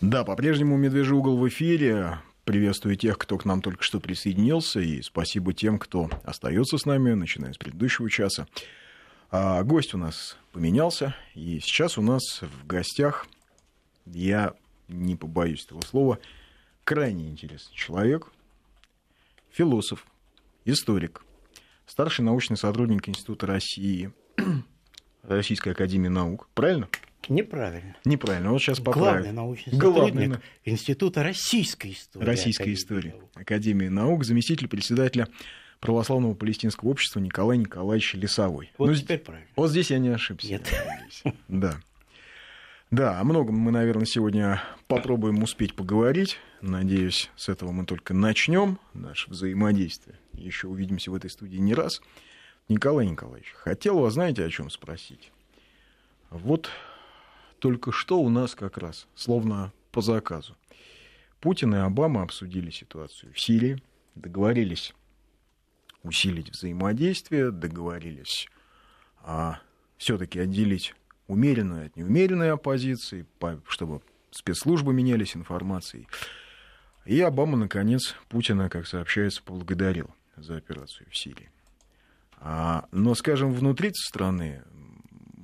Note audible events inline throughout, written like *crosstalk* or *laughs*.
Да, по-прежнему «Медвежий угол» в эфире. Приветствую тех, кто к нам только что присоединился, и спасибо тем, кто остается с нами, начиная с предыдущего часа. А гость у нас поменялся, и сейчас у нас в гостях, я не побоюсь этого слова, крайне интересный человек, философ, историк, старший научный сотрудник Института России, *clears throat* Российской Академии Наук. Правильно? Неправильно. Неправильно. Вот сейчас поправим. Главный научный сотрудник Главный... Института российской истории. Российской Академии истории. Наук. Академии наук, заместитель председателя Православного палестинского общества Николай Николаевич Лесовой. Вот ну, теперь правильно. Вот здесь я не ошибся. Нет. *laughs* Да. Да, о многом мы, наверное, сегодня попробуем успеть поговорить. Надеюсь, с этого мы только начнем наше взаимодействие. Еще увидимся в этой студии не раз. Николай Николаевич, хотел вас, знаете, о чем спросить? Вот только что у нас как раз, словно по заказу, Путин и Обама обсудили ситуацию в Сирии, договорились усилить взаимодействие, договорились а, все-таки отделить умеренную от неумеренной оппозиции, чтобы спецслужбы менялись информацией. И Обама, наконец, Путина, как сообщается, поблагодарил за операцию в Сирии. А, но, скажем, внутри страны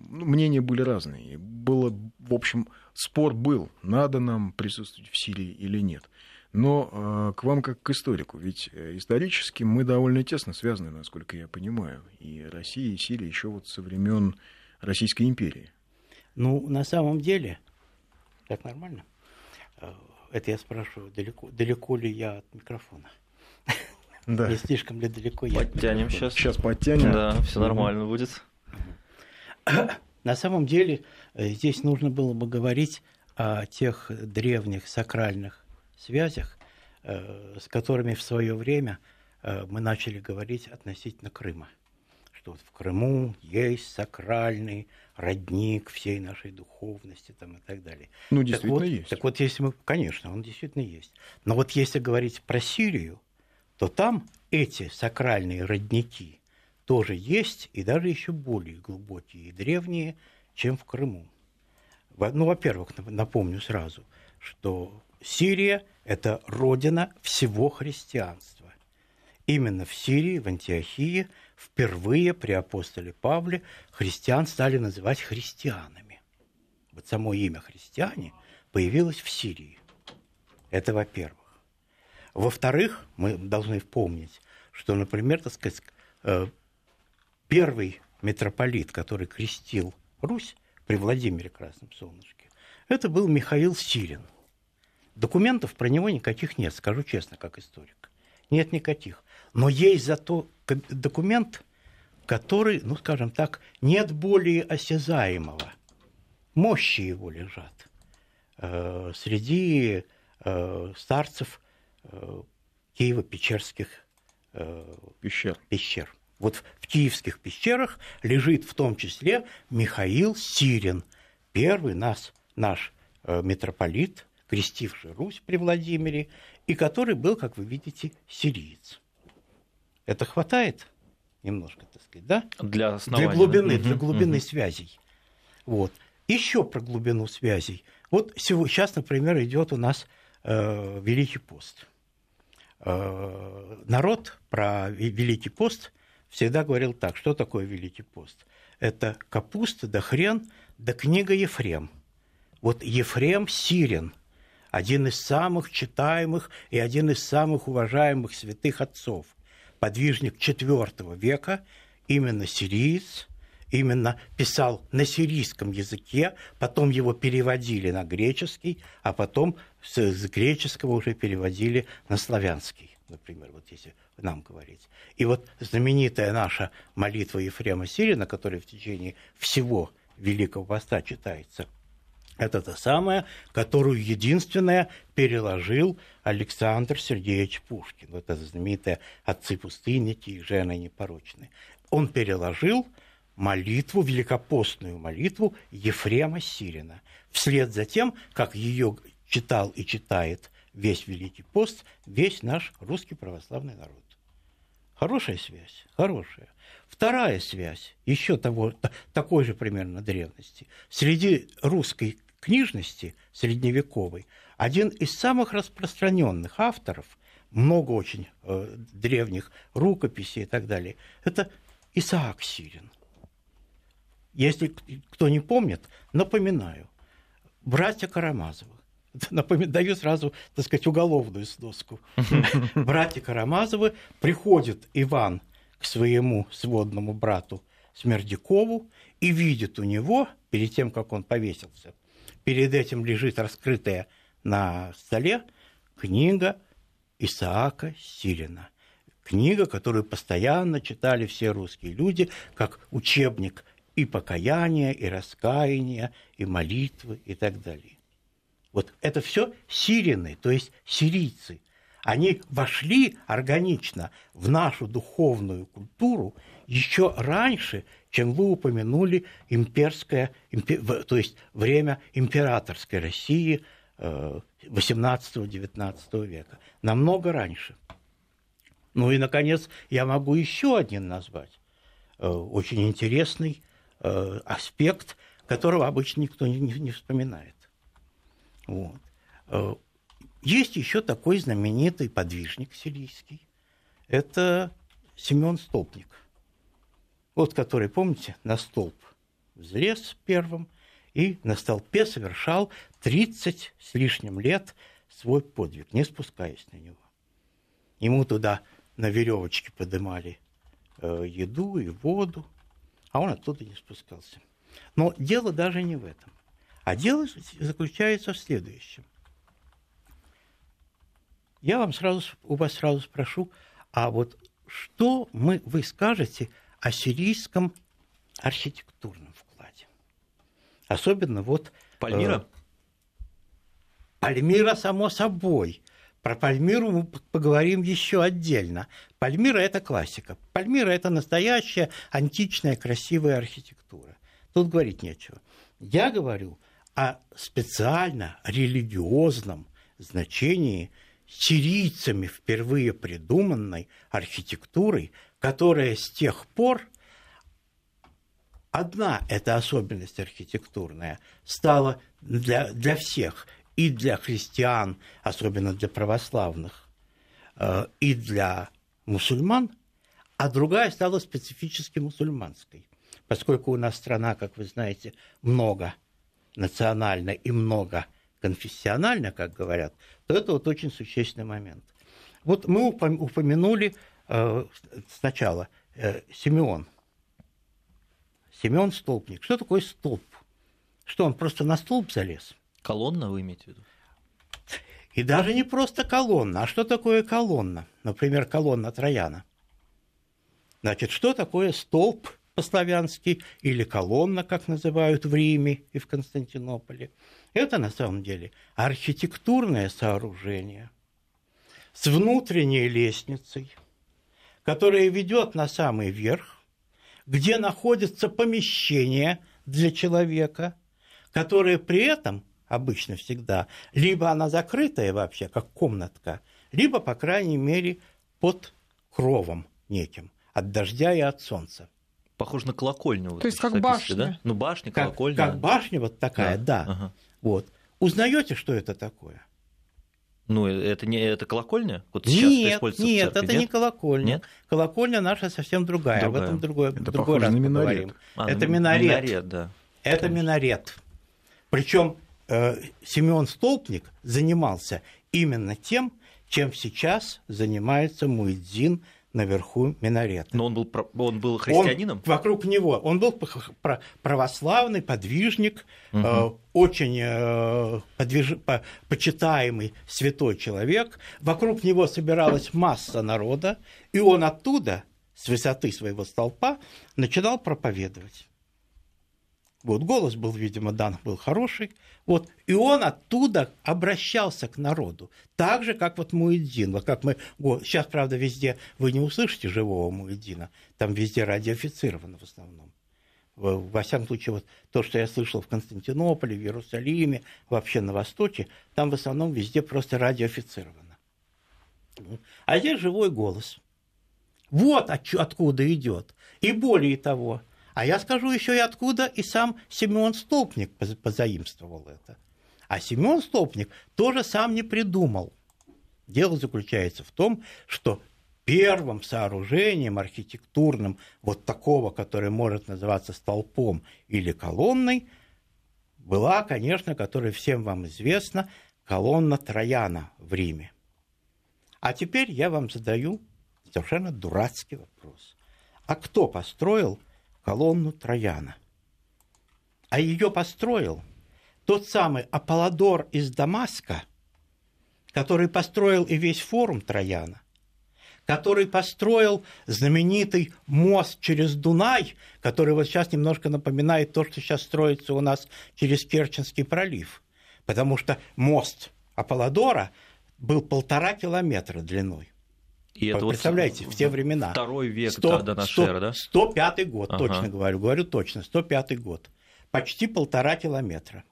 мнения были разные. Было, в общем, спор был, надо нам присутствовать в Сирии или нет. Но э, к вам как к историку, ведь э, исторически мы довольно тесно связаны, насколько я понимаю, и Россия, и Сирия еще вот со времен Российской империи. Ну, на самом деле, так нормально. Э, это я спрашиваю, далеко, далеко ли я от микрофона? Да. Не слишком ли далеко я? Подтянем сейчас. Сейчас подтянем. Да, все нормально будет. На самом деле э, здесь нужно было бы говорить о тех древних сакральных связях, э, с которыми в свое время мы начали говорить относительно Крыма. Что вот в Крыму есть сакральный родник всей нашей духовности там, и так далее. Ну, действительно так вот, есть. Так вот, если мы, конечно, он действительно есть. Но вот если говорить про Сирию, то там эти сакральные родники тоже есть, и даже еще более глубокие и древние, чем в Крыму. Ну, во-первых, напомню сразу, что Сирия – это родина всего христианства. Именно в Сирии, в Антиохии – впервые при апостоле Павле христиан стали называть христианами. Вот само имя христиане появилось в Сирии. Это во-первых. Во-вторых, мы должны помнить, что, например, так сказать, э, первый митрополит, который крестил Русь при Владимире Красном Солнышке, это был Михаил Сирин. Документов про него никаких нет, скажу честно, как историк. Нет никаких. Но есть зато документ, который, ну, скажем так, нет более осязаемого. Мощи его лежат э, среди э, старцев э, Киево-Печерских э, пещер. пещер. Вот в киевских пещерах лежит в том числе Михаил Сирин, первый нас, наш э, митрополит, крестивший Русь при Владимире, и который был, как вы видите, сириец. Это хватает немножко, так сказать, да? Для основания. Для глубины, для глубины связей. Вот. Еще про глубину связей. Вот сейчас, например, идет у нас э, Великий пост. Э, народ про Великий пост всегда говорил так, что такое Великий пост? Это капуста, да хрен, да книга Ефрем. Вот Ефрем Сирин, один из самых читаемых и один из самых уважаемых святых отцов подвижник IV века, именно сириец, именно писал на сирийском языке, потом его переводили на греческий, а потом с, греческого уже переводили на славянский, например, вот если нам говорить. И вот знаменитая наша молитва Ефрема Сирина, которая в течение всего Великого Поста читается это та самая, которую единственное переложил Александр Сергеевич Пушкин. Вот это знаменитое «Отцы пустынники и жены непорочные». Он переложил молитву, великопостную молитву Ефрема Сирина. Вслед за тем, как ее читал и читает весь Великий пост, весь наш русский православный народ. Хорошая связь, хорошая. Вторая связь, еще того, такой же примерно древности. Среди русской книжности средневековой один из самых распространенных авторов, много очень э, древних рукописей и так далее, это Исаак Сирин. Если кто не помнит, напоминаю. Братья Карамазовы. *laughs* Даю сразу, так сказать, уголовную сноску. *laughs* Братья Карамазовы приходит Иван к своему сводному брату Смердякову и видит у него, перед тем, как он повесился, перед этим лежит раскрытая на столе книга Исаака Сирина. Книга, которую постоянно читали все русские люди, как учебник и покаяния, и раскаяния, и молитвы, и так далее. Вот это все сирины, то есть сирийцы. Они вошли органично в нашу духовную культуру еще раньше, чем вы упомянули имперское, то есть время императорской России 18-19 э, века. Намного раньше. Ну и, наконец, я могу еще один назвать. Э, очень интересный Э, аспект, которого обычно никто не, вспоминает. Вот. Э, есть еще такой знаменитый подвижник сирийский. Это Семен Столпник. Вот который, помните, на столб взлез первым и на столпе совершал 30 с лишним лет свой подвиг, не спускаясь на него. Ему туда на веревочке подымали э, еду и воду, а он оттуда не спускался. Но дело даже не в этом. А дело заключается в следующем. Я вам сразу, у вас сразу спрошу, а вот что мы, вы скажете о сирийском архитектурном вкладе? Особенно вот... Пальмира? Э, Пальмира, само собой. Про Пальмиру мы поговорим еще отдельно. Пальмира – это классика. Пальмира – это настоящая античная красивая архитектура. Тут говорить нечего. Я говорю о специально религиозном значении сирийцами впервые придуманной архитектурой, которая с тех пор одна эта особенность архитектурная стала для, для всех и для христиан, особенно для православных, э, и для мусульман, а другая стала специфически мусульманской. Поскольку у нас страна, как вы знаете, много национально и много конфессионально, как говорят, то это вот очень существенный момент. Вот мы упомянули э, сначала э, Симеон. Симеон Столпник. Что такое столб? Что, он просто на столб залез? Колонна вы имеете в виду? И даже не просто колонна. А что такое колонна? Например, колонна Трояна. Значит, что такое столб по-славянски или колонна, как называют в Риме и в Константинополе? Это на самом деле архитектурное сооружение с внутренней лестницей, которая ведет на самый верх, где находится помещение для человека, которое при этом обычно всегда, либо она закрытая вообще, как комнатка, либо, по крайней мере, под кровом неким, от дождя и от солнца. Похоже на колокольню. То есть как башня. Да? Ну, башня, как, колокольня. Как башня вот такая, да. да. Ага. Вот. Узнаете, что это такое? Ну, это не это колокольня? Вот нет, нет, это нет? не колокольня. Нет? Колокольня наша совсем другая. другая. Об этом другой, это другой раз на минарет. А, это минарет. минарет да. Это Конечно. минарет. Причем Э, Семен Столпник занимался именно тем, чем сейчас занимается Муэдзин наверху минарета. Но он был, он был христианином? Он, вокруг него. Он был православный подвижник, угу. э, очень э, подвиж, по, почитаемый святой человек. Вокруг него собиралась масса народа, и он оттуда, с высоты своего столпа, начинал проповедовать. Вот голос был, видимо, дан был хороший. Вот, и он оттуда обращался к народу. Так же, как вот Муэдзин. Вот как мы, сейчас, правда, везде вы не услышите живого Муэдзина. Там везде радиофицировано в основном. Во всяком случае, вот то, что я слышал в Константинополе, в Иерусалиме, вообще на Востоке, там в основном везде просто радиофицировано. А здесь живой голос. Вот откуда идет. И более того, А я скажу еще и откуда и сам Семен Столпник позаимствовал это. А Семен Столпник тоже сам не придумал. Дело заключается в том, что первым сооружением архитектурным вот такого, который может называться столпом или колонной, была, конечно, которая всем вам известна, колонна Трояна в Риме. А теперь я вам задаю совершенно дурацкий вопрос. А кто построил колонну Трояна? А ее построил тот самый Аполлодор из Дамаска, который построил и весь форум Трояна, который построил знаменитый мост через Дунай, который вот сейчас немножко напоминает то, что сейчас строится у нас через Керченский пролив. Потому что мост Аполлодора был полтора километра длиной. И это Представляете, вот в те времена. Второй век 100, до нашей 100, эры, да? 105 год, ага. точно говорю, говорю точно, 105 год. Почти полтора километра.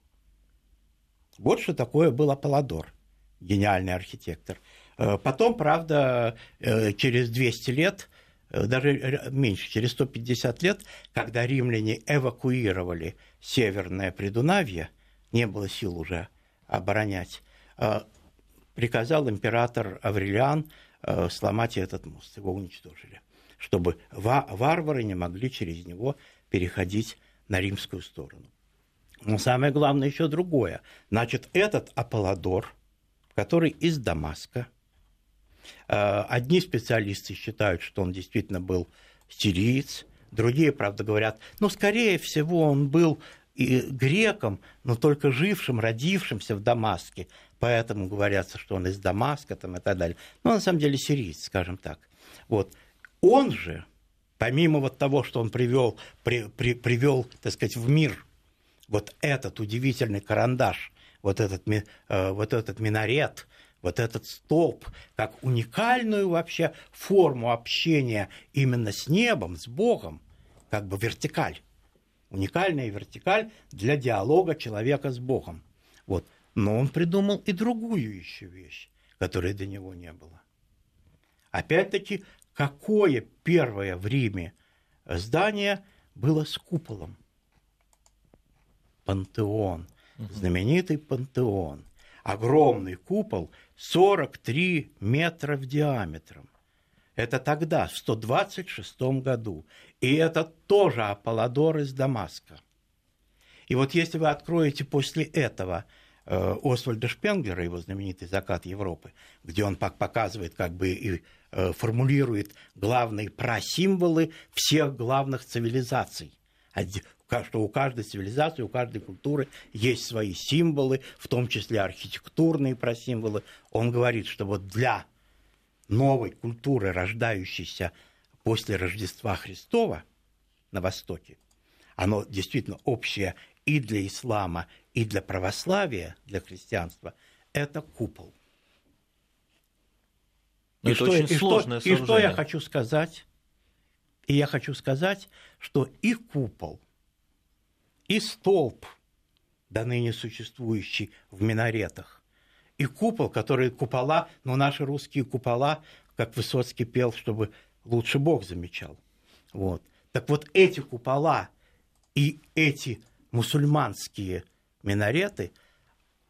Вот что такое был Аполлодор, гениальный архитектор. Э, потом, правда, э, через 200 лет, э, даже меньше, через 150 лет, когда римляне эвакуировали Северное Придунавье, не было сил уже оборонять, приказал император Аврелиан сломать этот мост, его уничтожили, чтобы варвары не могли через него переходить на римскую сторону. Но самое главное еще другое. Значит, этот Аполлодор, который из Дамаска, Э, одни специалисты считают, что он действительно был сириец, другие, правда, говорят, ну, скорее всего, он был и греком, но только жившим, родившимся в Дамаске, поэтому говорятся, что он из Дамаска там, и так далее. Но на самом деле сириец, скажем так. Вот. Он же, помимо вот того, что он привел, при, при, привел, так сказать, в мир вот этот удивительный карандаш, вот этот, э, вот этот минарет, вот этот столб как уникальную вообще форму общения именно с небом, с Богом, как бы вертикаль. Уникальная вертикаль для диалога человека с Богом. Вот. Но он придумал и другую еще вещь, которой до него не было. Опять-таки, какое первое в Риме здание было с куполом? Пантеон, знаменитый пантеон – огромный купол 43 метра в диаметром. Это тогда, в 126 году. И это тоже Аполлодор из Дамаска. И вот если вы откроете после этого э, Освальда Шпенглера, его знаменитый «Закат Европы», где он показывает как бы и э, формулирует главные просимволы всех главных цивилизаций, что у каждой цивилизации, у каждой культуры есть свои символы, в том числе архитектурные просимволы. Он говорит, что вот для новой культуры, рождающейся после Рождества Христова на Востоке, оно действительно общее и для ислама, и для православия, для христианства, это купол. Но и, это что, очень и, сложное что, и что я хочу сказать? И я хочу сказать, что и купол, и столб, до ныне существующий в минаретах, и купол, который купола, но наши русские купола, как Высоцкий пел, чтобы лучше Бог замечал. Вот. Так вот эти купола и эти мусульманские минареты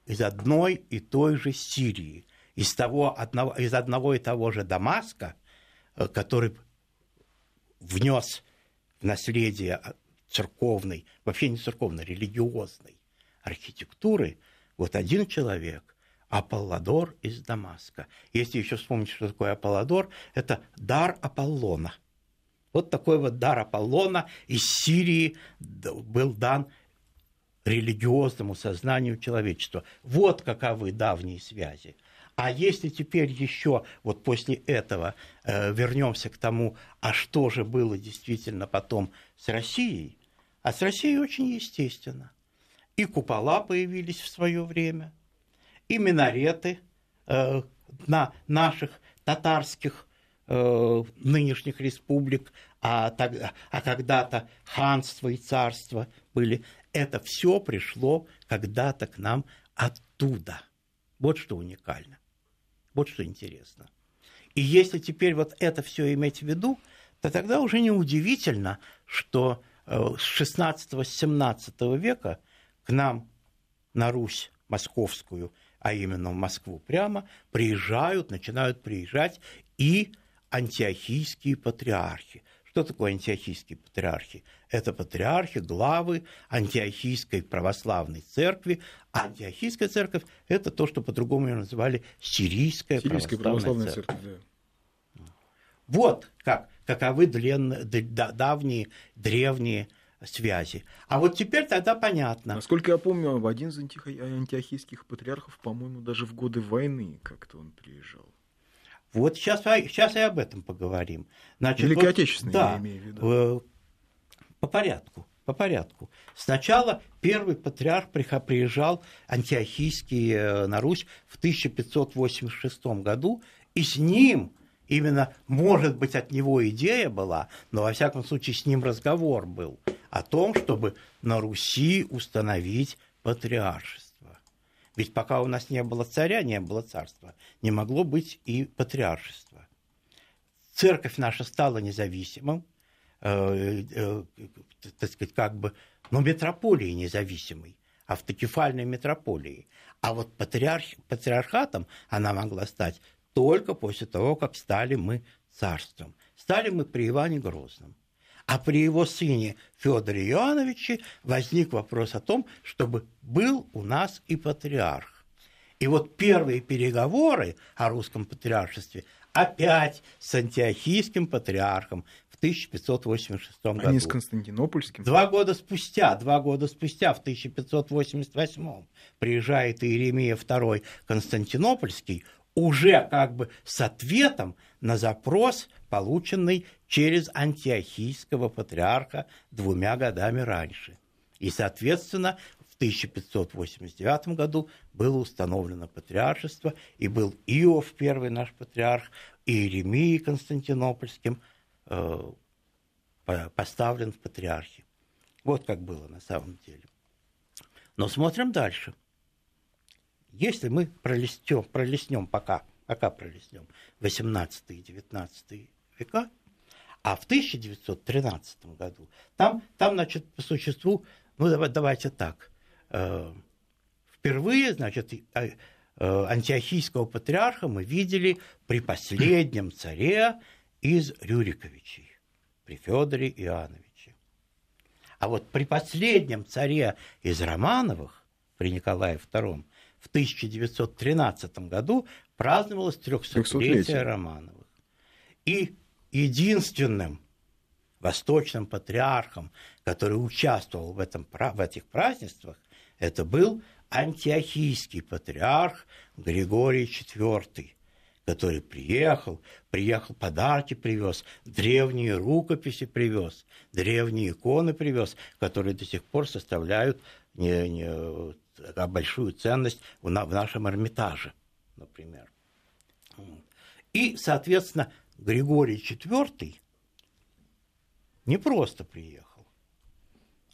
из одной и той же Сирии, из, того, одного, из одного и того же Дамаска, э, который внес в наследие церковной, вообще не церковной, религиозной архитектуры, вот один человек, Аполлодор из Дамаска. Если еще вспомнить, что такое Аполлодор, это дар Аполлона. Вот такой вот дар Аполлона из Сирии был дан религиозному сознанию человечества. Вот каковы давние связи. А если теперь еще вот после этого э, вернемся к тому, а что же было действительно потом с Россией, а с Россией очень естественно. И купола появились в свое время, и минареты э, на наших татарских э, нынешних республик, а, тогда, а когда-то ханство и царство были. Это все пришло когда-то к нам оттуда. Вот что уникально. Вот что интересно. И если теперь вот это все иметь в виду, то тогда уже неудивительно, что с 16-17 века к нам на Русь московскую, а именно в Москву прямо, приезжают, начинают приезжать и антиохийские патриархи. Что такое антиохийские патриархи? Это патриархи, главы антиохийской православной церкви. А антиохийская церковь – это то, что по-другому ее называли сирийская, сирийская православная, православная церковь. церковь да. Вот как, каковы длен, давние, древние связи. А вот теперь тогда понятно. Насколько я помню, в один из антиохийских патриархов, по-моему, даже в годы войны как-то он приезжал. Вот сейчас, сейчас и об этом поговорим. Значит, Великой вот, Отечественной, да, я имею в виду. Э, по порядку, по порядку. Сначала первый патриарх приезжал антиохийский э, на Русь в 1586 году, и с ним именно, может быть, от него идея была, но во всяком случае с ним разговор был о том, чтобы на Руси установить патриаршество. Ведь пока у нас не было царя, не было царства, не могло быть и патриаршества. Церковь наша стала независимым, э, э, так сказать, как бы, но метрополией независимой, автокефальной метрополией. А вот патриарх, патриархатом она могла стать только после того, как стали мы царством. Стали мы при Иване Грозном. А при его сыне Федоре Иоанновиче возник вопрос о том, чтобы был у нас и патриарх. И вот первые переговоры о русском патриаршестве опять с антиохийским патриархом в 1586 году. Они с Константинопольским? Два года спустя, два года спустя, в 1588 приезжает Иеремия II Константинопольский, уже как бы с ответом на запрос, полученный через антиохийского патриарха двумя годами раньше. И, соответственно, в 1589 году было установлено патриаршество, и был Иов, первый наш патриарх, и Иеремии Константинопольским э, поставлен в патриархи. Вот как было на самом деле. Но смотрим дальше – если мы пролистем, пролистнем пока, пока пролистнем 18 и 19 века, а в 1913 году, там, там значит, по существу, ну, давайте так, э, впервые, значит, э, э, антиохийского патриарха мы видели при последнем царе из Рюриковичей, при Федоре Иоанновиче. А вот при последнем царе из Романовых, при Николае II, в 1913 году праздновалось 300-летие Романовых. И единственным восточным патриархом, который участвовал в, этом, в этих празднествах, это был антиохийский патриарх Григорий IV, который приехал, приехал, подарки привез, древние рукописи привез, древние иконы привез, которые до сих пор составляют не, не, большую ценность в нашем Эрмитаже, например. И, соответственно, Григорий IV не просто приехал,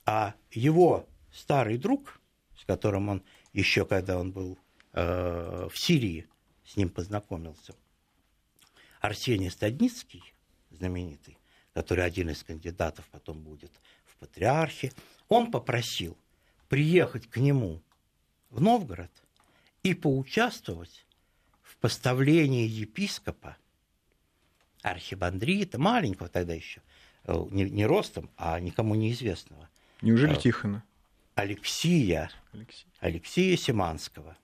а его старый друг, с которым он еще когда он был э, в Сирии, с ним познакомился, Арсений Стадницкий, знаменитый, который один из кандидатов потом будет в патриархе, он попросил приехать к нему в Новгород и поучаствовать в поставлении епископа, архибандрита, маленького тогда еще, э, не, не ростом, а никому неизвестного. Неужели э, Тихона? Алексия, Алексей. Алексея Симанского.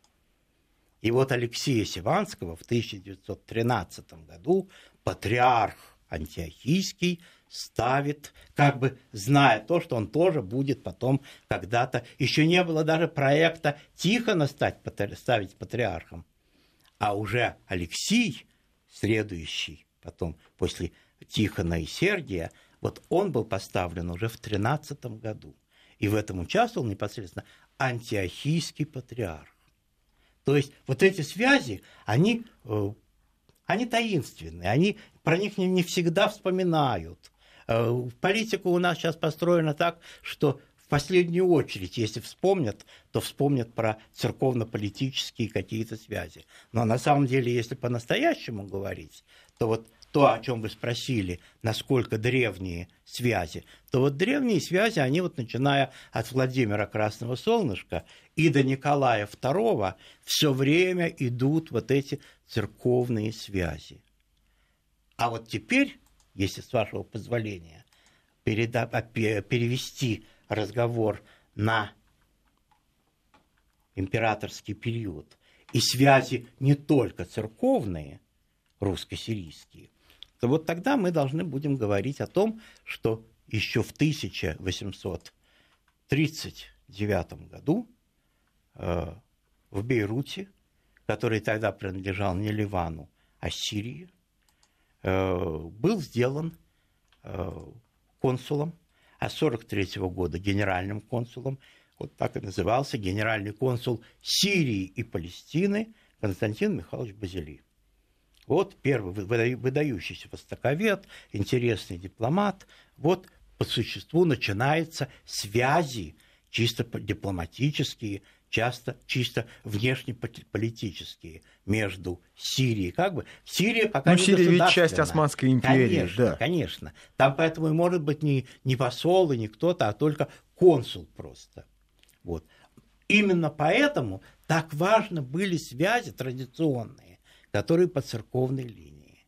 И вот Алексея Симанского в 1913 году патриарх антиохийский ставит, как бы зная то, что он тоже будет потом когда-то... Еще не было даже проекта Тихона стать, ставить патриархом. А уже Алексей, следующий потом после Тихона и Сергия, вот он был поставлен уже в 13 году. И в этом участвовал непосредственно антиохийский патриарх. То есть вот эти связи, они, э, они таинственные, они, про них не, не всегда вспоминают. Э, политика у нас сейчас построена так, что в последнюю очередь, если вспомнят, то вспомнят про церковно-политические какие-то связи. Но на самом деле, если по-настоящему говорить, то вот то, о чем вы спросили, насколько древние связи, то вот древние связи, они вот начиная от Владимира Красного Солнышка и до Николая II, все время идут вот эти церковные связи. А вот теперь, если с вашего позволения, переда- перевести разговор на императорский период и связи не только церковные, русско-сирийские, то вот тогда мы должны будем говорить о том, что еще в 1839 году э, в Бейруте, который тогда принадлежал не Ливану, а Сирии, был сделан э, консулом, а с 1943 года генеральным консулом, вот так и назывался генеральный консул Сирии и Палестины Константин Михайлович Базилий. Вот первый выдающийся востоковед, интересный дипломат. Вот по существу начинаются связи чисто дипломатические, часто чисто внешнеполитические между Сирией, как бы Сирия пока ну, не Сирия ведь часть Османской империи, конечно, да. конечно. Там поэтому и может быть не, не посол и не кто-то, а только консул просто. Вот. Именно поэтому так важно были связи традиционные которые по церковной линии.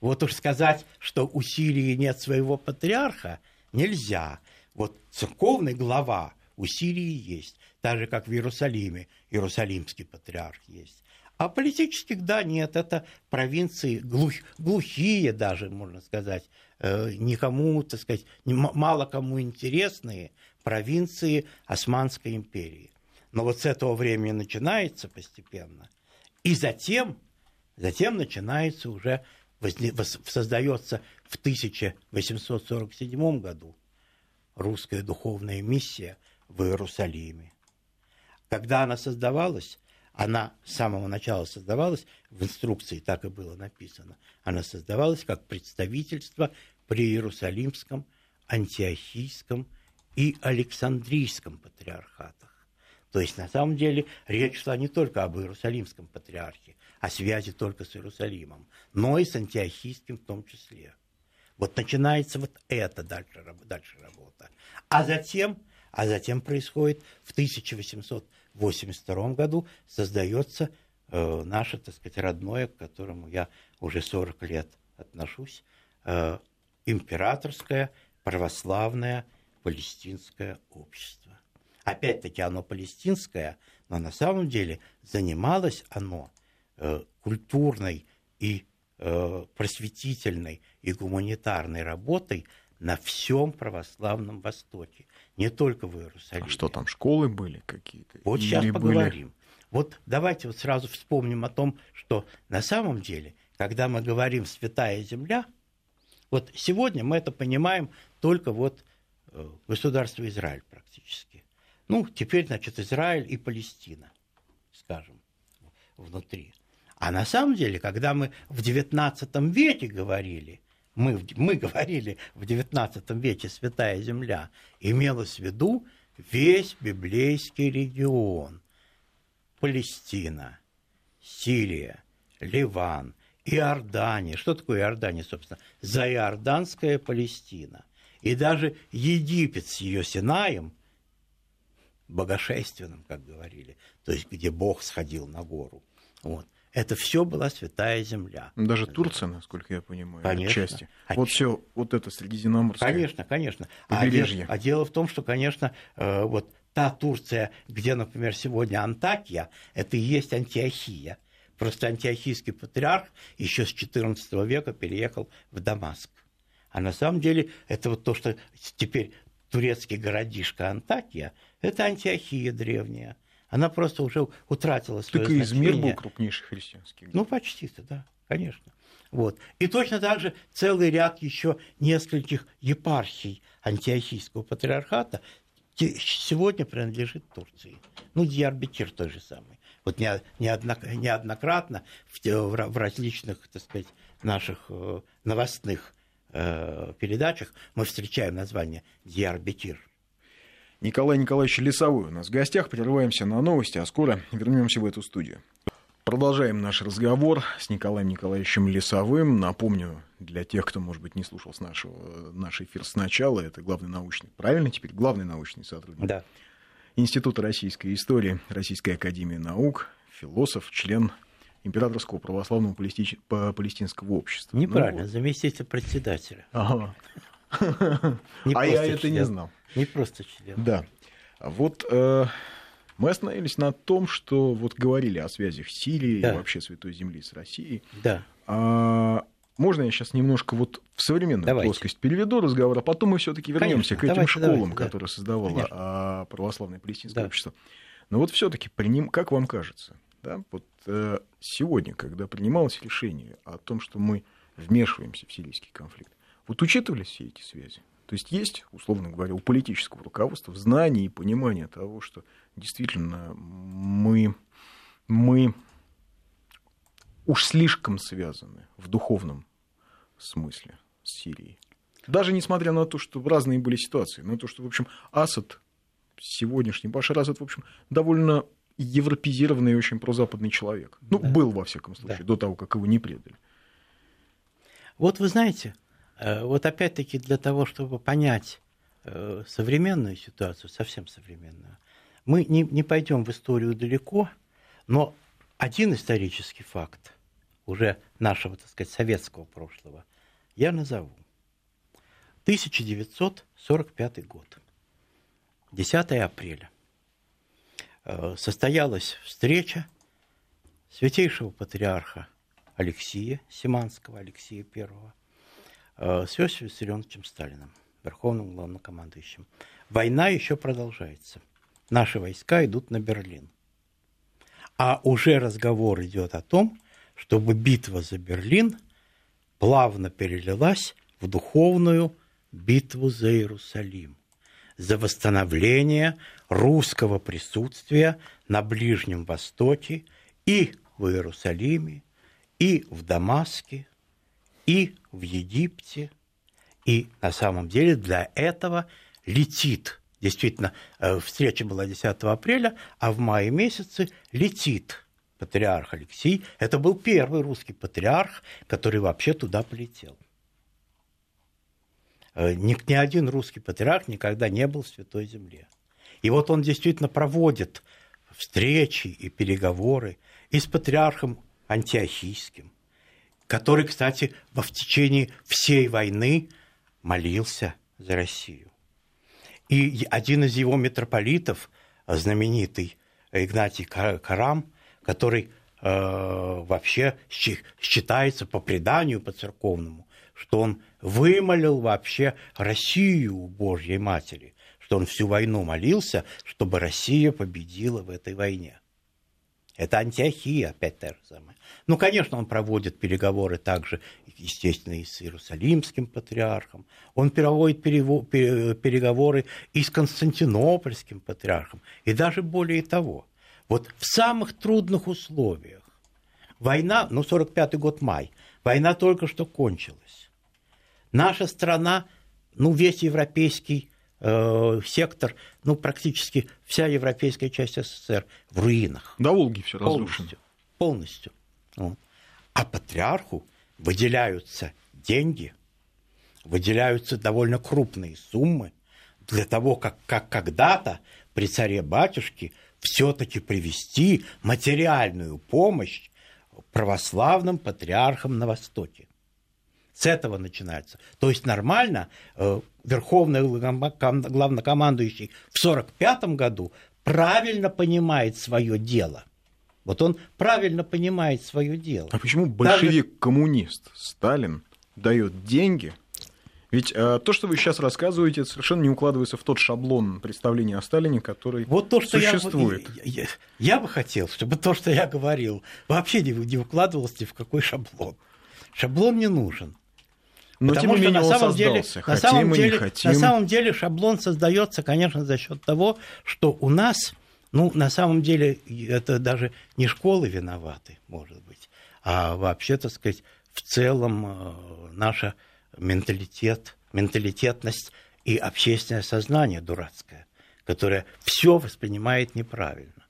Вот уж сказать, что у Сирии нет своего патриарха, нельзя. Вот церковный глава у Сирии есть, так же, как в Иерусалиме Иерусалимский патриарх есть. А политических, да, нет, это провинции глух, глухие даже, можно сказать, э, никому, так сказать, мало кому интересные провинции Османской империи. Но вот с этого времени начинается постепенно. И затем Затем начинается уже, создается в 1847 году русская духовная миссия в Иерусалиме. Когда она создавалась, она с самого начала создавалась, в инструкции так и было написано, она создавалась как представительство при Иерусалимском, Антиохийском и Александрийском патриархатах. То есть, на самом деле, речь шла не только об Иерусалимском патриархе, о связи только с Иерусалимом, но и с антиохийским в том числе. Вот начинается вот это дальше, дальше работа. А затем, а затем происходит в 1882 году создается э, наше, так сказать, родное, к которому я уже 40 лет отношусь, э, императорское православное палестинское общество. Опять-таки оно палестинское, но на самом деле занималось оно Э, культурной и э, просветительной и гуманитарной работой на всем православном Востоке, не только в Иерусалиме. А что там, школы были какие-то? Вот Или сейчас поговорим. Были... Вот давайте вот сразу вспомним о том, что на самом деле, когда мы говорим «святая земля», вот сегодня мы это понимаем только вот э, государство Израиль практически. Ну, теперь, значит, Израиль и Палестина, скажем, внутри. А на самом деле, когда мы в XIX веке говорили, мы, мы говорили в XIX веке «Святая Земля», имелось в виду весь библейский регион. Палестина, Сирия, Ливан, Иордания. Что такое Иордания, собственно? Заиорданская Палестина. И даже Египет с ее Синаем, богошественным, как говорили, то есть где Бог сходил на гору. Вот. Это все была святая земля. Ну, даже Турция, насколько я понимаю, конечно. отчасти. Вот все, вот это Средиземноморское. Конечно, конечно. А, дело, а дело в том, что, конечно, э, вот та Турция, где, например, сегодня Антакия, это и есть Антиохия. Просто антиохийский патриарх еще с XIV века переехал в Дамаск. А на самом деле это вот то, что теперь турецкий городишко Антакия, это Антиохия древняя. Она просто уже утратила свое Так и Измир был крупнейший христианский. Ну, почти-то, да, конечно. Вот. И точно так же целый ряд еще нескольких епархий антиохийского патриархата сегодня принадлежит Турции. Ну, Диарбекир той же самый. Вот неоднократно в различных, так сказать, наших э, новостных э, передачах мы встречаем название Диарбекир. Николай Николаевич Лесовой у нас в гостях. Прерываемся на новости, а скоро вернемся в эту студию. Продолжаем наш разговор с Николаем Николаевичем Лесовым. Напомню, для тех, кто, может быть, не слушал с нашего, наш эфир сначала, это главный научный, правильно теперь, главный научный сотрудник да. Института российской истории, Российской академии наук, философ, член Императорского православного палестинского общества. Неправильно, ну, вот. заместитель председателя. Ага. А я это не знал. Не просто член. Да. Вот э, мы остановились на том, что вот говорили о связях Сирии да. и вообще Святой Земли с Россией. Да. А, можно я сейчас немножко вот в современную давайте. плоскость переведу разговор, а потом мы все-таки вернемся к этим давайте, школам, давайте, да. которые создавало Конечно. А, православное палестинское да. общество. Но вот все-таки приним, как вам кажется, да, вот э, сегодня, когда принималось решение о том, что мы вмешиваемся в сирийский конфликт, вот учитывались все эти связи? То есть есть, условно говоря, у политического руководства знание и понимание того, что действительно мы, мы уж слишком связаны в духовном смысле с Сирией. Даже несмотря на то, что разные были ситуации, на то, что, в общем, Асад сегодняшний, Башар Асад, в общем, довольно европезированный и очень прозападный человек. Ну, да. был, во всяком случае, да. до того, как его не предали. Вот вы знаете, вот опять-таки для того, чтобы понять э, современную ситуацию, совсем современную, мы не, не пойдем в историю далеко, но один исторический факт уже нашего, так сказать, советского прошлого я назову. 1945 год, 10 апреля. Э, состоялась встреча святейшего патриарха Алексея Симанского, Алексея э, с Иосифом Виссарионовичем Сталиным, верховным главнокомандующим. Война еще продолжается – наши войска идут на Берлин. А уже разговор идет о том, чтобы битва за Берлин плавно перелилась в духовную битву за Иерусалим, за восстановление русского присутствия на Ближнем Востоке и в Иерусалиме, и в Дамаске, и в Египте. И на самом деле для этого летит Действительно, э, встреча была 10 апреля, а в мае месяце летит патриарх Алексей. Это был первый русский патриарх, который вообще туда полетел. Э, ни, ни один русский патриарх никогда не был в Святой Земле. И вот он действительно проводит встречи и переговоры и с патриархом Антиохийским, который, кстати, в течение всей войны молился за Россию. И один из его митрополитов, знаменитый Игнатий Карам, который э, вообще считается по преданию, по церковному, что он вымолил вообще Россию у Божьей Матери, что он всю войну молился, чтобы Россия победила в этой войне. Это Антиохия, опять та же самая. Ну, конечно, он проводит переговоры также, естественно, и с Иерусалимским патриархом. Он проводит переговоры и с Константинопольским патриархом. И даже более того, вот в самых трудных условиях. Война, ну, 45-й год май, война только что кончилась. Наша страна, ну, весь европейский э, сектор, ну, практически вся европейская часть СССР в руинах. До Волги все разрушено. Полностью. полностью. Вот. А патриарху выделяются деньги, выделяются довольно крупные суммы для того, как, как когда-то при царе-батюшке все-таки привести материальную помощь православным патриархам на Востоке. С этого начинается. То есть нормально э, верховный главнокомандующий в 1945 году правильно понимает свое дело. Вот он правильно понимает свое дело. А почему большевик-коммунист Сталин дает деньги? Ведь э, то, что вы сейчас рассказываете, совершенно не укладывается в тот шаблон представления о Сталине, который вот то, что существует. Я, я, я бы хотел, чтобы то, что я говорил, вообще не, не укладывалось ни в какой шаблон. Шаблон не нужен. Но Потому тем не менее на самом деле, хотим на самом деле, хотим. на самом деле шаблон создается, конечно, за счет того, что у нас, ну, на самом деле, это даже не школы виноваты, может быть, а вообще, так сказать, в целом э, наша менталитет, менталитетность и общественное сознание дурацкое, которое все воспринимает неправильно.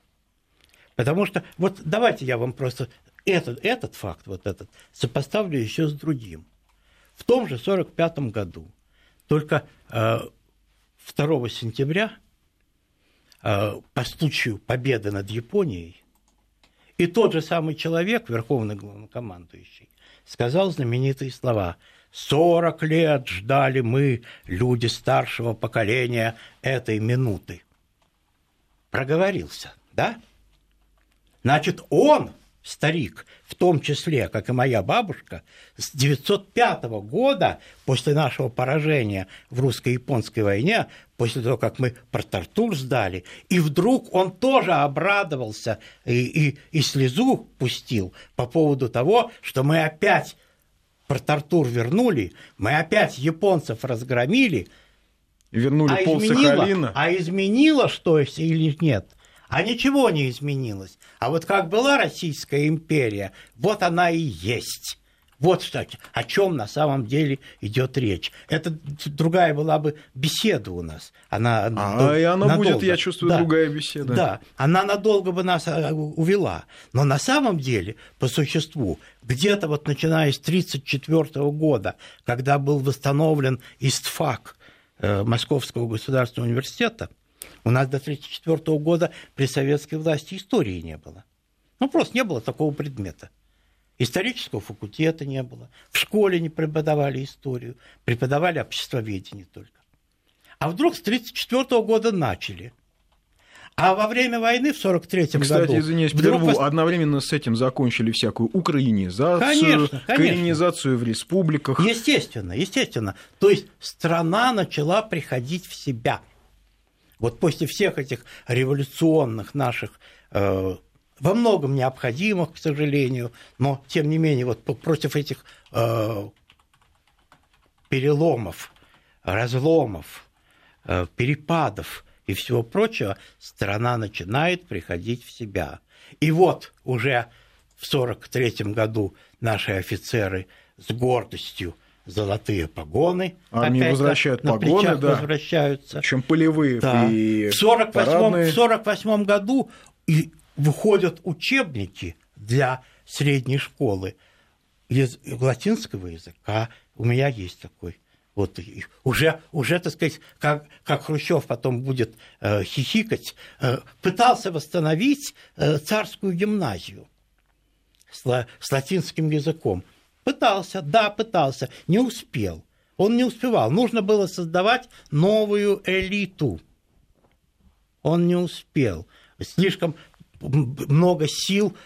Потому что, вот давайте я вам просто этот, этот факт, вот этот, сопоставлю еще с другим. В том же 1945 году, только э, 2 сентября, по случаю победы над Японией, и тот же самый человек, верховный главнокомандующий, сказал знаменитые слова «Сорок лет ждали мы, люди старшего поколения, этой минуты». Проговорился, да? Значит, он старик, в том числе, как и моя бабушка, с 905 года, после нашего поражения в русско-японской войне, после того, как мы Порт-Артур сдали, и вдруг он тоже обрадовался и, и, и слезу пустил по поводу того, что мы опять Порт-Артур вернули, мы опять японцев разгромили, вернули а пол изменило, Сахалина. А изменило что или нет? А ничего не изменилось. А вот как была Российская империя, вот она и есть. Вот, кстати, о чем на самом деле идет речь. Это другая была бы беседа у нас. Она а, и она надолго. будет, я чувствую, да, другая беседа. Да, она надолго бы нас э, увела. Но на самом деле, по существу, где-то вот начиная с 1934 года, когда был восстановлен ИСТФАК э, Московского государственного университета, у нас до 1934 года при советской власти истории не было. Ну, просто не было такого предмета. Исторического факультета не было. В школе не преподавали историю. Преподавали обществоведение только. А вдруг с 1934 года начали. А во время войны в 43 году... Кстати, извиняюсь, прерву, вдруг... одновременно с этим закончили всякую украинизацию, конечно, конечно. коренизацию в республиках. Естественно, естественно. То есть страна начала приходить в себя – вот после всех этих революционных наших э, во многом необходимых, к сожалению, но тем не менее вот против этих э, переломов, разломов, э, перепадов и всего прочего страна начинает приходить в себя. И вот уже в 1943 году наши офицеры с гордостью золотые погоны. Армии опять возвращают на погоны, да. возвращаются. Чем полевые да. и в 48, в 48 году и выходят учебники для средней школы из латинского языка. У меня есть такой. Вот уже, уже, так сказать, как, как Хрущев потом будет э, хихикать, э, пытался восстановить э, царскую гимназию с, с латинским языком. Пытался, да, пытался, не успел. Он не успевал. Нужно было создавать новую элиту. Он не успел. Слишком много сил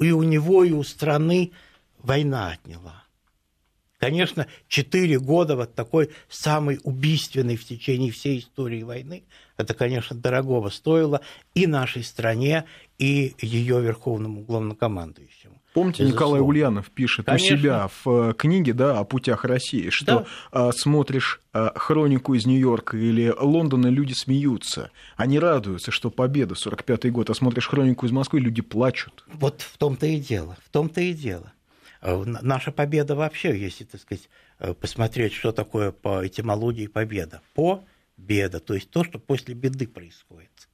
и у него, и у страны война отняла. Конечно, четыре года вот такой самый убийственный в течение всей истории войны, это, конечно, дорогого стоило и нашей стране, и ее верховному главнокомандующему. Помните, Безусловно. Николай Ульянов пишет Конечно. у себя в э, книге да, о путях России, что да. смотришь э, хронику из Нью-Йорка или Лондона, люди смеются. Они радуются, что победа, 45-й год, а смотришь хронику из Москвы, люди плачут. Вот в том-то и дело, в том-то и дело. Э, наша победа вообще, если, так сказать, посмотреть, что такое по этимологии победа. Победа, то есть то, что после беды происходит.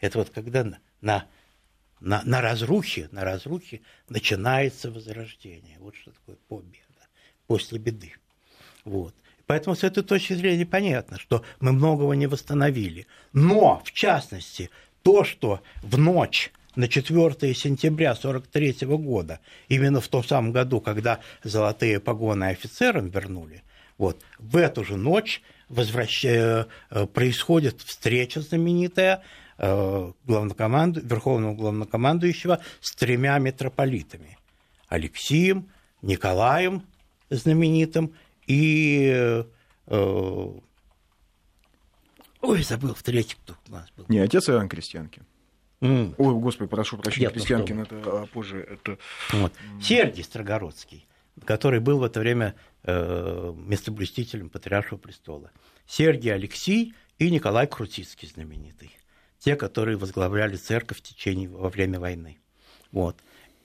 Это вот когда на на, на разрухе, на разрухе начинается возрождение. Вот что такое победа после беды. Вот. Поэтому с этой точки зрения понятно, что мы многого не восстановили. Но, в частности, то, что в ночь на 4 сентября 1943 года, именно в том самом году, когда золотые погоны офицерам вернули, вот, в эту же ночь возвращ... Э, происходит встреча знаменитая Э, главнокоманду... верховного главнокомандующего с тремя митрополитами – Алексием, Николаем знаменитым и э, Ой, забыл, в третий кто у нас был. Не, отец Иоанн Крестьянкин. Mm. Ой, господи, прошу прощения, Крестьянкин, это а, позже. Это... Вот. Сергий Строгородский, который был в это время э, местоблюстителем Патриаршего престола. Сергий Алексей и Николай Крутицкий знаменитый те, которые возглавляли церковь в течение во время войны. Вот.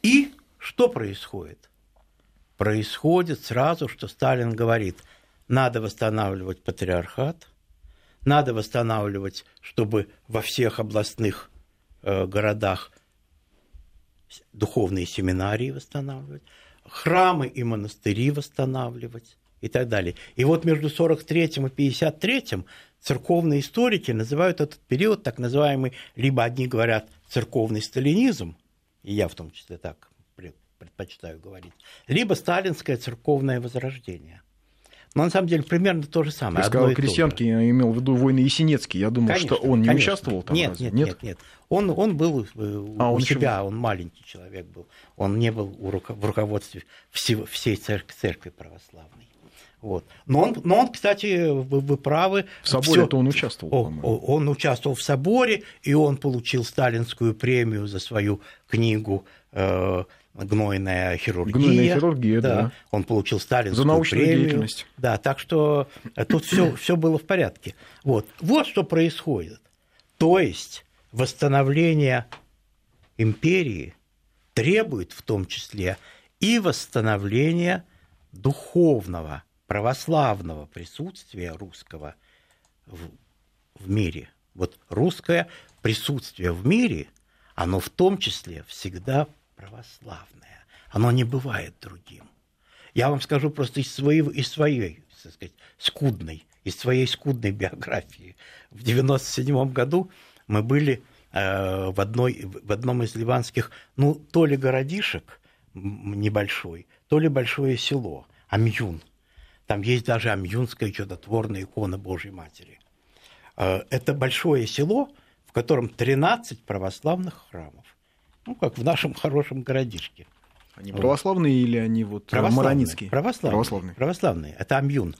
И что происходит? Происходит сразу, что Сталин говорит, надо восстанавливать патриархат, надо восстанавливать, чтобы во всех областных э, городах духовные семинарии восстанавливать, храмы и монастыри восстанавливать и так далее. И вот между 43 и 53 церковные историки называют этот период так называемый, либо одни говорят церковный сталинизм, и я в том числе так предпочитаю говорить, либо сталинское церковное возрождение. Но на самом деле примерно то же самое. Ты сказал крестьянки, я имел в виду войны Есенинский. Я думал, конечно, что он не конечно. участвовал там. Нет, нет, нет, нет, нет. Он, он был э, а, у он себя, еще... он маленький человек был. Он не был в руководстве всего, всей церкви, церкви православной. Вот. Но, он, но он, кстати, вы, вы правы. В соборе-то он участвовал. Он, он участвовал в соборе, и он получил сталинскую премию за свою книгу э, гнойная хирургия. Гнойная хирургия, да. да. Он получил сталинскую За научную премию. деятельность. Да, так что э, тут все, *clears throat* все было в порядке. Вот. вот что происходит. То есть восстановление империи требует в том числе и восстановления духовного, православного присутствия русского в, в мире. Вот русское присутствие в мире, оно в том числе всегда православное. Оно не бывает другим. Я вам скажу просто из своей, из своей так сказать, скудной, из своей скудной биографии. В 97 году мы были э, в, одной, в одном из ливанских, ну, то ли городишек небольшой, то ли большое село, Амьюн. Там есть даже Амьюнская чудотворная икона Божьей Матери. Э, это большое село, в котором 13 православных храмов ну, как в нашем хорошем городишке. Они православные вот. или они вот э, православные, маронитские? Православные, православные. Православные. Это Амьюн.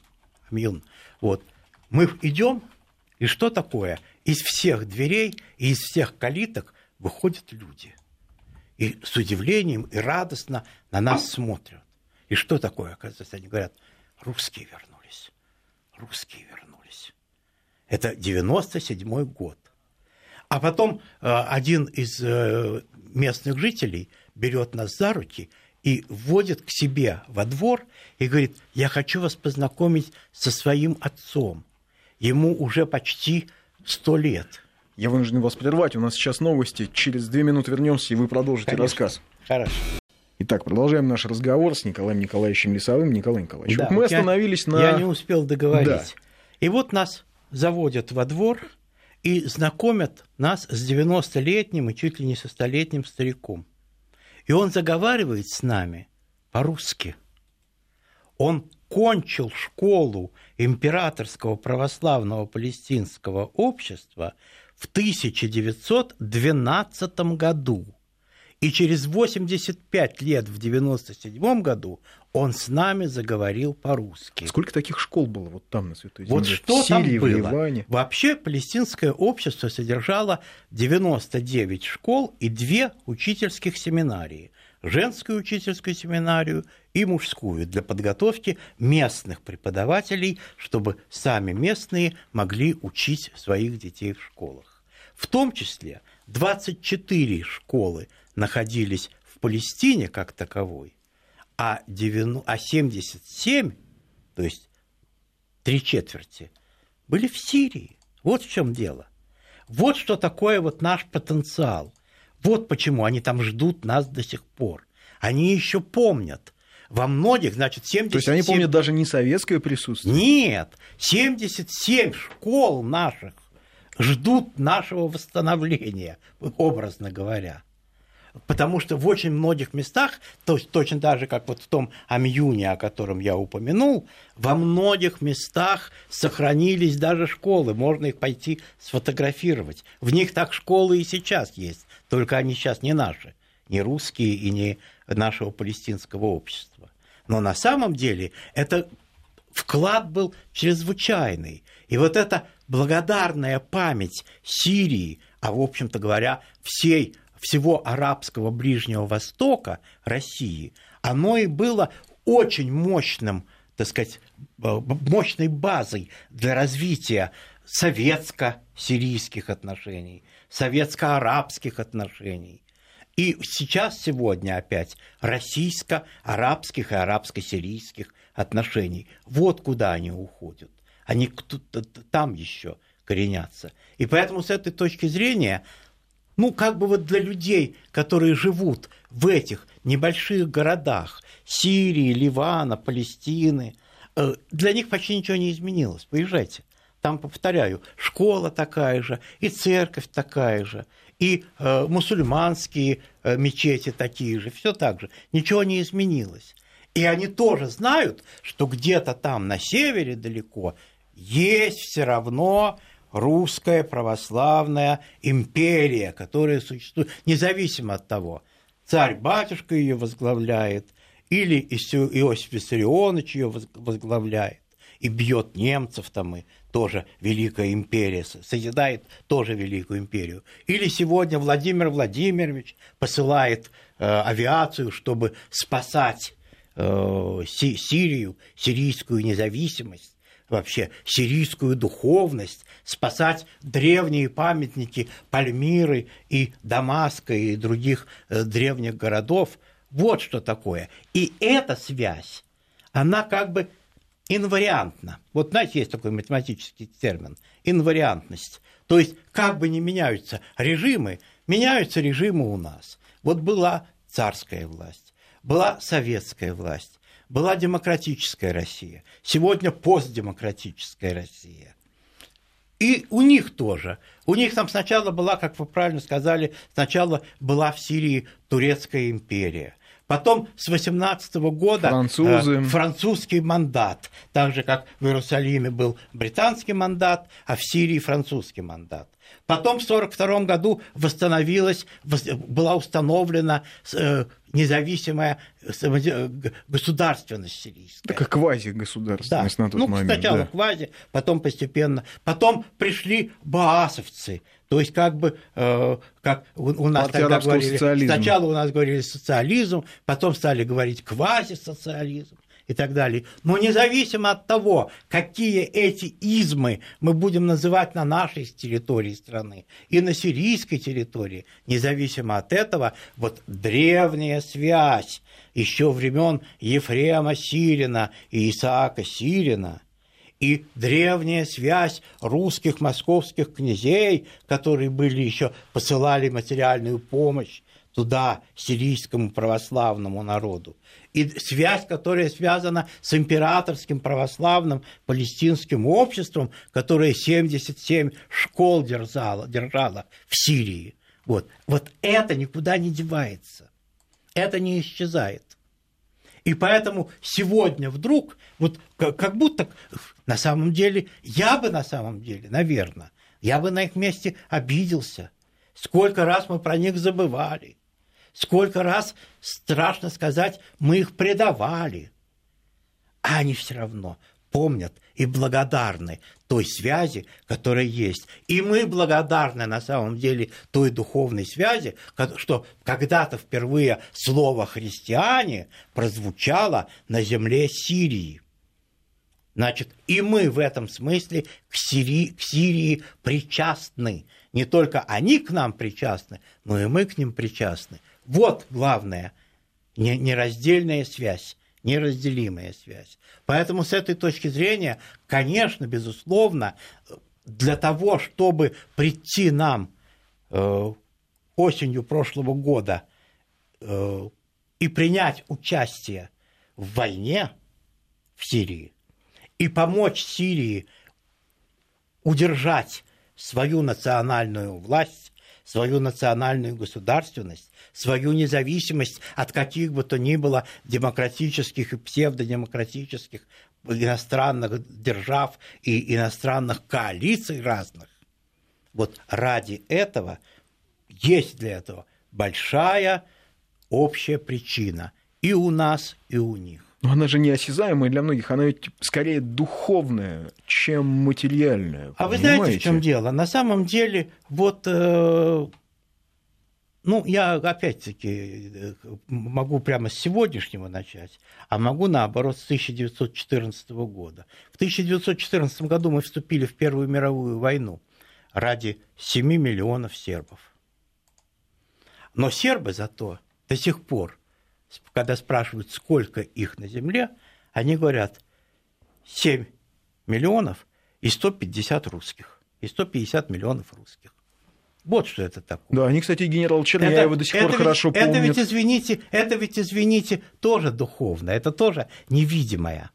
Амьюн. Вот. Мы идем, и что такое? Из всех дверей и из всех калиток выходят люди. И с удивлением и радостно на нас смотрят. И что такое, оказывается, они говорят, русские вернулись. Русские вернулись. Это 97 год. А потом э, один из э, местных жителей берет нас за руки и вводит к себе во двор и говорит, я хочу вас познакомить со своим отцом. Ему уже почти сто лет. Я вынужден вас прервать. У нас сейчас новости. Через две минуты вернемся, и вы продолжите Конечно. рассказ. Хорошо. Итак, продолжаем наш разговор с Николаем Николаевичем Лисовым. Николай Николаевич, да, вот мы остановились я, на... Я не успел договорить. Да. И вот нас заводят во двор – и знакомят нас с 90-летним и чуть ли не со столетним стариком. И он заговаривает с нами по-русски. Он кончил школу императорского православного палестинского общества в 1912 году. И через 85 лет, в 1997 году, он с нами заговорил по-русски. Сколько таких школ было вот там, на Святой Земле? Вот что в Сирии, там было? В Ливане? Вообще палестинское общество содержало 99 школ и две учительских семинарии. Женскую учительскую семинарию и мужскую для подготовки местных преподавателей, чтобы сами местные могли учить своих детей в школах. В том числе 24 школы находились в Палестине как таковой, а, 90, а 77, то есть три четверти, были в Сирии. Вот в чем дело. Вот что такое вот наш потенциал. Вот почему они там ждут нас до сих пор. Они еще помнят. Во многих, значит, 77... То есть они помнят даже не советское присутствие? Нет. 77 школ наших ждут нашего восстановления, *laughs* образно говоря. Потому что в очень многих местах, то есть точно так же, как вот в том Амьюне, о котором я упомянул, во многих местах сохранились даже школы, можно их пойти сфотографировать. В них так школы и сейчас есть, только они сейчас не наши, не русские и не нашего палестинского общества. Но на самом деле это вклад был чрезвычайный. И вот эта благодарная память Сирии, а в общем-то говоря, всей всего арабского Ближнего Востока, России, оно и было очень мощным, так сказать, мощной базой для развития советско-сирийских отношений, советско-арабских отношений. И сейчас, сегодня опять, российско-арабских и арабско-сирийских отношений. Вот куда они уходят. Они там еще коренятся. И поэтому с этой точки зрения ну, как бы вот для людей, которые живут в этих небольших городах Сирии, Ливана, Палестины, э, для них почти ничего не изменилось. Поезжайте. Там, повторяю, школа такая же, и церковь такая же, и э, мусульманские э, мечети такие же, все так же. Ничего не изменилось. И они тоже знают, что где-то там на севере далеко есть все равно русская православная империя, которая существует независимо от того, царь-батюшка ее возглавляет или Иосиф Виссарионович ее возглавляет и бьет немцев там и тоже Великая империя, созидает тоже Великую империю. Или сегодня Владимир Владимирович посылает э, авиацию, чтобы спасать э, Сирию, сирийскую независимость вообще сирийскую духовность, спасать древние памятники Пальмиры и Дамаска и других э, древних городов. Вот что такое. И эта связь, она как бы инвариантна. Вот знаете, есть такой математический термин – инвариантность. То есть, как бы ни меняются режимы, меняются режимы у нас. Вот была царская власть, была советская власть, была демократическая Россия, сегодня постдемократическая Россия. И у них тоже. У них там сначала была, как вы правильно сказали, сначала была в Сирии Турецкая империя. Потом с 18 года Французы. Э, французский мандат, так же как в Иерусалиме был британский мандат, а в Сирии французский мандат. Потом в 1942 году восстановилась, была установлена э, независимая э, государственность сирийская. Такая квази-государственность да. на тот ну, момент. Сначала да. квази, потом постепенно. Потом пришли баасовцы, то есть как бы, э, как у, у нас Партия тогда говорили, социализма. сначала у нас говорили социализм, потом стали говорить квази-социализм и так далее. Но независимо от того, какие эти измы мы будем называть на нашей территории страны и на сирийской территории, независимо от этого, вот древняя связь еще времен Ефрема Сирина и Исаака Сирина – и древняя связь русских московских князей, которые были еще посылали материальную помощь туда сирийскому православному народу и связь, которая связана с императорским православным палестинским обществом, которое 77 школ держало, держало в Сирии. Вот. вот это никуда не девается. Это не исчезает. И поэтому сегодня вдруг, вот как будто на самом деле, я бы на самом деле, наверное, я бы на их месте обиделся. Сколько раз мы про них забывали. Сколько раз, страшно сказать, мы их предавали. А они все равно помнят и благодарны той связи, которая есть. И мы благодарны на самом деле той духовной связи, что когда-то впервые слово «христиане» прозвучало на земле Сирии. Значит, и мы в этом смысле к Сирии, к Сирии причастны. Не только они к нам причастны, но и мы к ним причастны. Вот главное, нераздельная связь, неразделимая связь. Поэтому с этой точки зрения, конечно, безусловно, для того, чтобы прийти нам э, осенью прошлого года э, и принять участие в войне в Сирии и помочь Сирии удержать свою национальную власть, свою национальную государственность, свою независимость от каких бы то ни было демократических и псевдодемократических иностранных держав и иностранных коалиций разных. Вот ради этого есть для этого большая общая причина и у нас, и у них. Но она же неосязаемая для многих, она ведь скорее духовная, чем материальная. А вы знаете, в чем дело? На самом деле, вот, э, ну, я опять-таки э, могу прямо с сегодняшнего начать, а могу наоборот с 1914 года. В 1914 году мы вступили в Первую мировую войну ради 7 миллионов сербов. Но сербы зато до сих пор когда спрашивают, сколько их на Земле, они говорят 7 миллионов и 150 русских, и 150 миллионов русских. Вот что это такое. Да, они, кстати, генерал Черняева до сих пор это хорошо ведь, помнят. Это ведь, извините, это ведь, извините, тоже духовно, это тоже невидимое.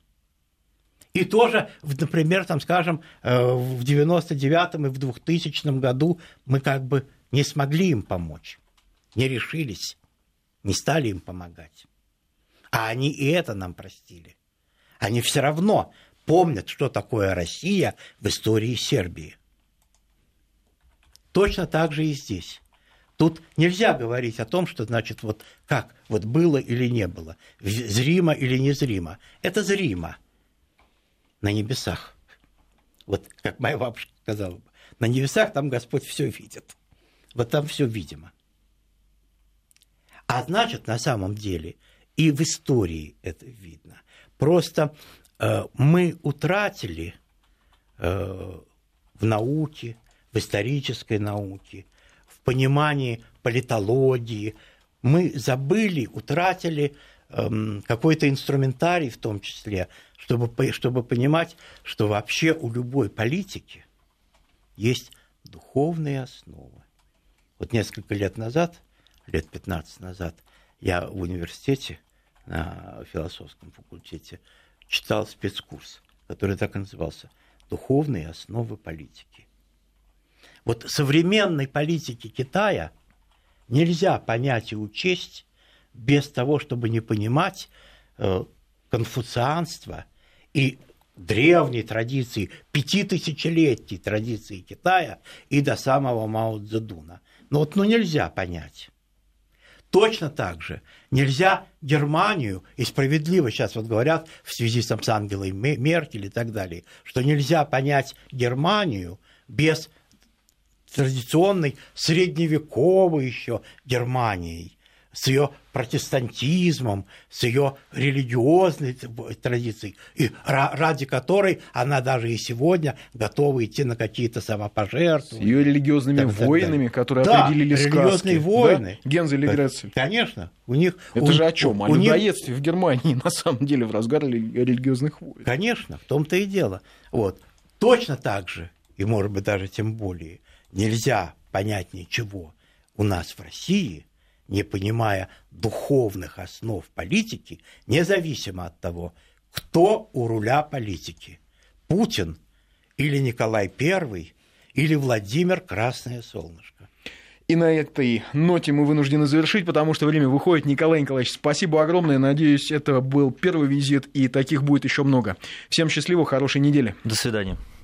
И тоже, например, там, скажем, э, в 99-м и в 2000 году мы как бы не смогли им помочь, не решились, не стали им помогать. А они и это нам простили. Они все равно помнят, что такое Россия в истории Сербии. Точно так же и здесь. Тут нельзя говорить о том, что значит вот как вот было или не было, зримо или незримо. Это зримо на небесах. Вот как моя бабушка сказала, на небесах там Господь все видит. Вот там все видимо. А значит, на самом деле, и в истории это видно. Просто э, мы утратили э, в науке, в исторической науке, в понимании политологии, мы забыли, утратили э, какой-то инструментарий в том числе, чтобы, чтобы понимать, что вообще у любой политики есть духовные основы. Вот несколько лет назад, лет 15 назад, я в университете на философском факультете читал спецкурс, который так и назывался «Духовные основы политики». Вот современной политики Китая нельзя понять и учесть без того, чтобы не понимать э, конфуцианство и древней традиции, пятитысячелетней традиции Китая и до самого Мао Цзэдуна. Но вот ну, нельзя понять. Точно так же. Нельзя Германию, и справедливо сейчас вот говорят в связи с, с Ангелой Меркель и так далее, что нельзя понять Германию без традиционной средневековой еще Германией, с ее протестантизмом, с ее религиозной традицией, и ради которой она даже и сегодня готова идти на какие-то самопожертвования. С ее религиозными так, войнами, так которые да, определили религиозные сказки. войны. Да? Гензель и Грецель. Конечно. У них, Это у, же о чем? О людоедстве них... в Германии, *laughs* на самом деле, в разгар религиозных войн. Конечно, в том-то и дело. Вот. Точно так же, и, может быть, даже тем более, нельзя понять ничего у нас в России – не понимая духовных основ политики, независимо от того, кто у руля политики – Путин или Николай I или Владимир Красное Солнышко. И на этой ноте мы вынуждены завершить, потому что время выходит. Николай Николаевич, спасибо огромное. Надеюсь, это был первый визит, и таких будет еще много. Всем счастливо, хорошей недели. До свидания.